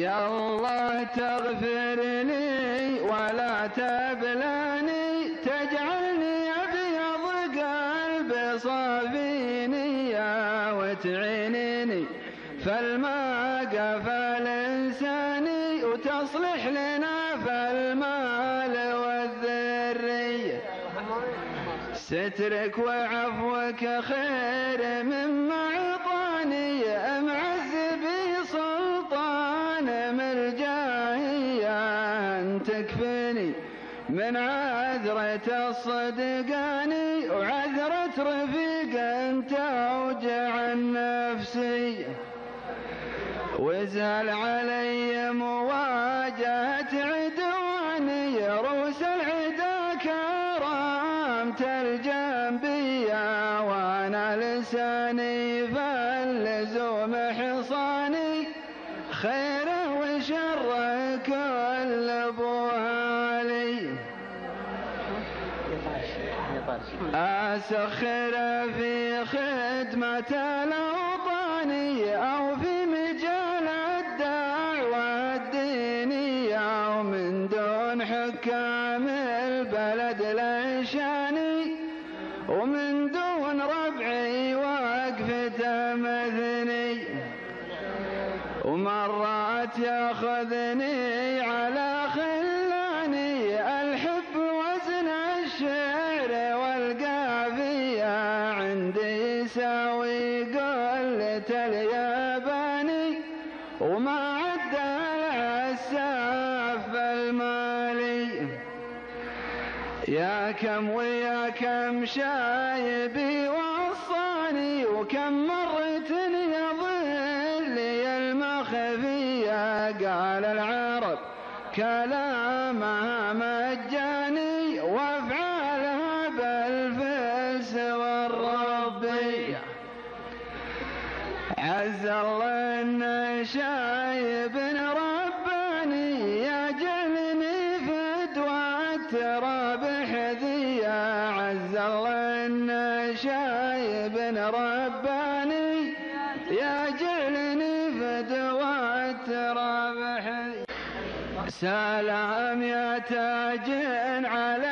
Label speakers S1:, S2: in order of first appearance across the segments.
S1: يا الله تغفر لي ولا تبلاني تجعلني أبيض قلب صافيني يا وتعينني فالما قفل إنساني وتصلح لنا فالمال والذرية. سترك وعفوك خير مما تكفني من عذرة الصدقاني وعذرة رفيق أنت أوجع النفسي وازهل علي مواجهة عدواني روس العدا كرامت الجنبية وأنا لساني فاللزوم حصاني. خيره وشره كل بوالي أسخر في خدمة الأوطاني أو في مجال الدعوة الدينية ومن دون حكام البلد ليشاني ومن دون ربعي وقفة مثني ومرات يأخذني على الياباني وما عد العساف المالي يا كم ويا كم شايبي وصاني وكم مرة يظلي المخفية قال العرب كلامها مجاني وافعالها بالفلس والربي عز الله ان شايب رباني يجعلني فدوى التراب حذية عز الله ان شايب رباني التراب حذية سلام يا تاج على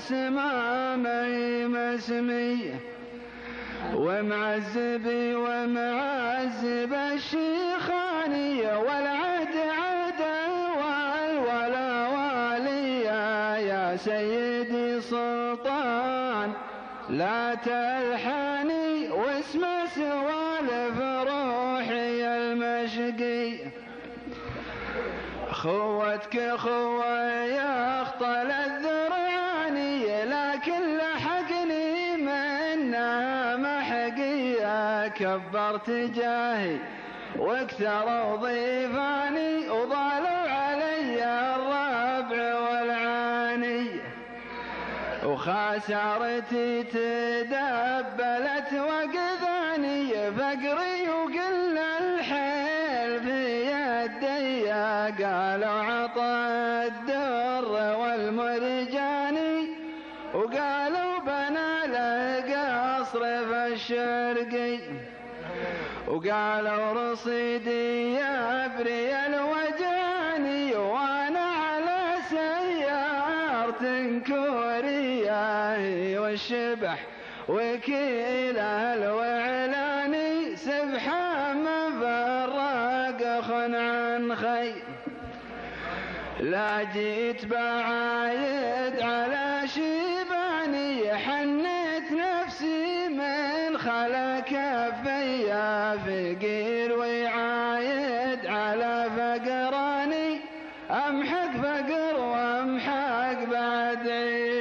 S1: لولا سمامي مسمية ومعزبي ومعزب الشيخاني والعد عد والولا واليا يا سيدي سلطان. لا تلحني واسمع سوالف روحي المشقي. خوتك خوة كبرت جاهي واكثروا ضيفاني وضالوا علي الربع والعاني. وخسارتي تدبلت وقذاني فقري وقل الحيل في يدي قالوا عطى الدر والمرجاني وقالوا الشرقي وقالوا رصيدي يا بريال وجاني وأنا على سيارة كورية والشبح وكيل الوعلاني سبحة مفرق خن عن خي. لا جيت بعايد على شيباني حن خلك فيا فقير ويعايد على فقراني أمحك فقر وأمحك بعد عيد